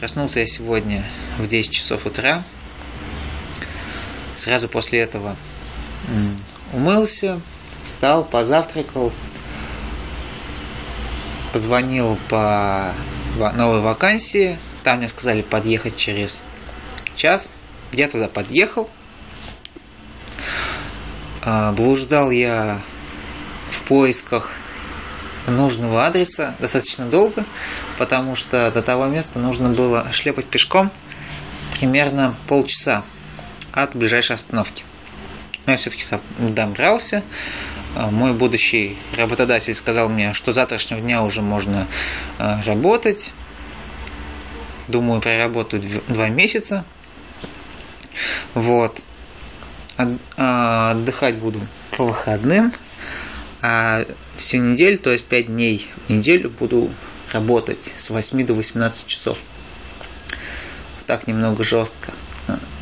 Проснулся я сегодня в 10 часов утра. Сразу после этого умылся, встал, позавтракал, позвонил по новой вакансии. Там мне сказали подъехать через час. Я туда подъехал. А, блуждал я в поисках нужного адреса достаточно долго, потому что до того места нужно было шлепать пешком примерно полчаса от ближайшей остановки. Но я все-таки добрался. А, мой будущий работодатель сказал мне, что завтрашнего дня уже можно а, работать. Думаю, проработаю два месяца. Вот. А, отдыхать буду по выходным. А всю неделю, то есть 5 дней в неделю буду работать с 8 до 18 часов. Так немного жестко.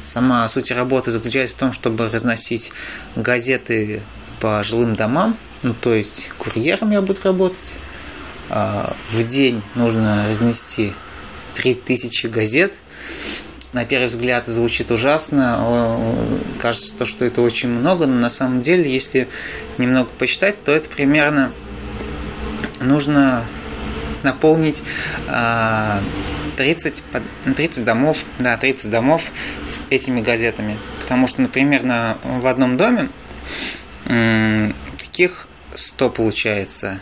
Сама суть работы заключается в том, чтобы разносить газеты по жилым домам, ну то есть курьером я буду работать. А, в день нужно разнести 3000 газет – на первый взгляд звучит ужасно, кажется, то, что это очень много, но на самом деле, если немного посчитать, то это примерно нужно наполнить 30, а, 30 домов, да, 30 домов с этими газетами. Потому что, например, на, в одном доме таких 100 получается,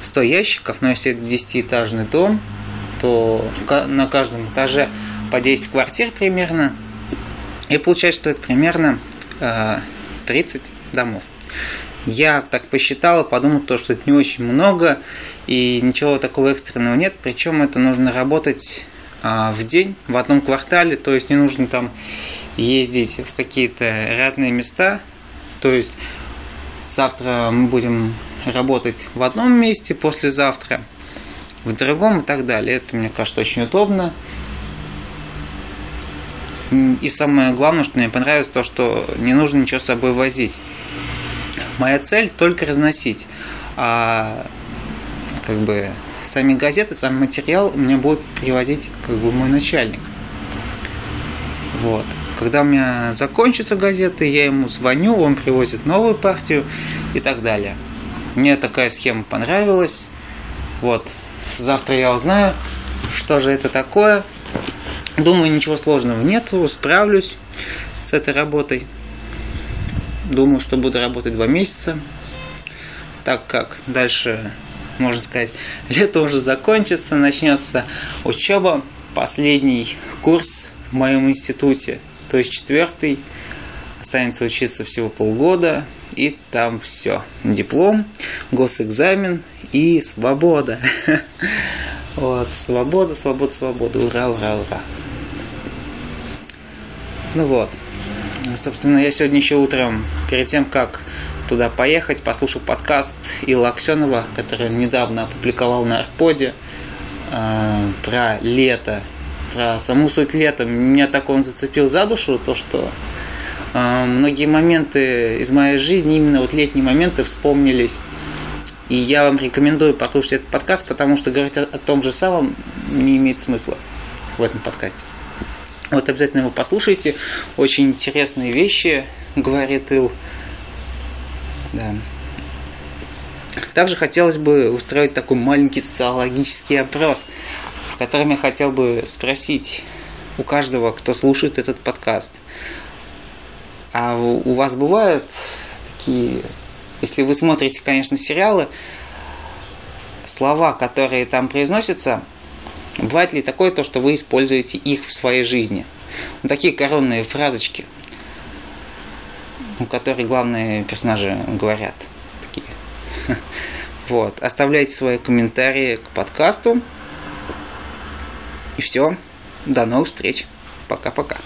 100 ящиков, но если это 10-этажный дом, то на каждом этаже по 10 квартир примерно. И получается, что это примерно э, 30 домов. Я так посчитал и подумал, то, что это не очень много и ничего такого экстренного нет. Причем это нужно работать э, в день в одном квартале, то есть не нужно там ездить в какие-то разные места. То есть завтра мы будем работать в одном месте, послезавтра в другом и так далее. Это, мне кажется, очень удобно. И самое главное, что мне понравилось, то, что не нужно ничего с собой возить. Моя цель только разносить. А как бы сами газеты, сам материал мне будет привозить как бы мой начальник. Вот. Когда у меня закончатся газеты, я ему звоню, он привозит новую партию и так далее. Мне такая схема понравилась. Вот. Завтра я узнаю, что же это такое. Думаю, ничего сложного нет, справлюсь с этой работой. Думаю, что буду работать два месяца, так как дальше, можно сказать, лето уже закончится, начнется учеба, последний курс в моем институте, то есть четвертый, останется учиться всего полгода, и там все. Диплом, госэкзамен и свобода. Вот, свобода, свобода, свобода, ура, ура, ура. Ну вот. Собственно, я сегодня еще утром, перед тем, как туда поехать, послушал подкаст Илла Аксенова, который он недавно опубликовал на Арподе э, про лето, про саму суть лета. Меня так он зацепил за душу, то что э, многие моменты из моей жизни, именно вот летние моменты вспомнились. И я вам рекомендую послушать этот подкаст, потому что говорить о, о том же самом не имеет смысла в этом подкасте. Вот обязательно его послушайте. Очень интересные вещи, говорит Ил. Да. Также хотелось бы устроить такой маленький социологический опрос, в котором я хотел бы спросить у каждого, кто слушает этот подкаст. А у вас бывают такие, если вы смотрите, конечно, сериалы, слова, которые там произносятся – Бывает ли такое то, что вы используете их в своей жизни? Ну, такие коронные фразочки, ну, которые главные персонажи говорят. Такие. Вот. Оставляйте свои комментарии к подкасту. И все. До новых встреч. Пока-пока.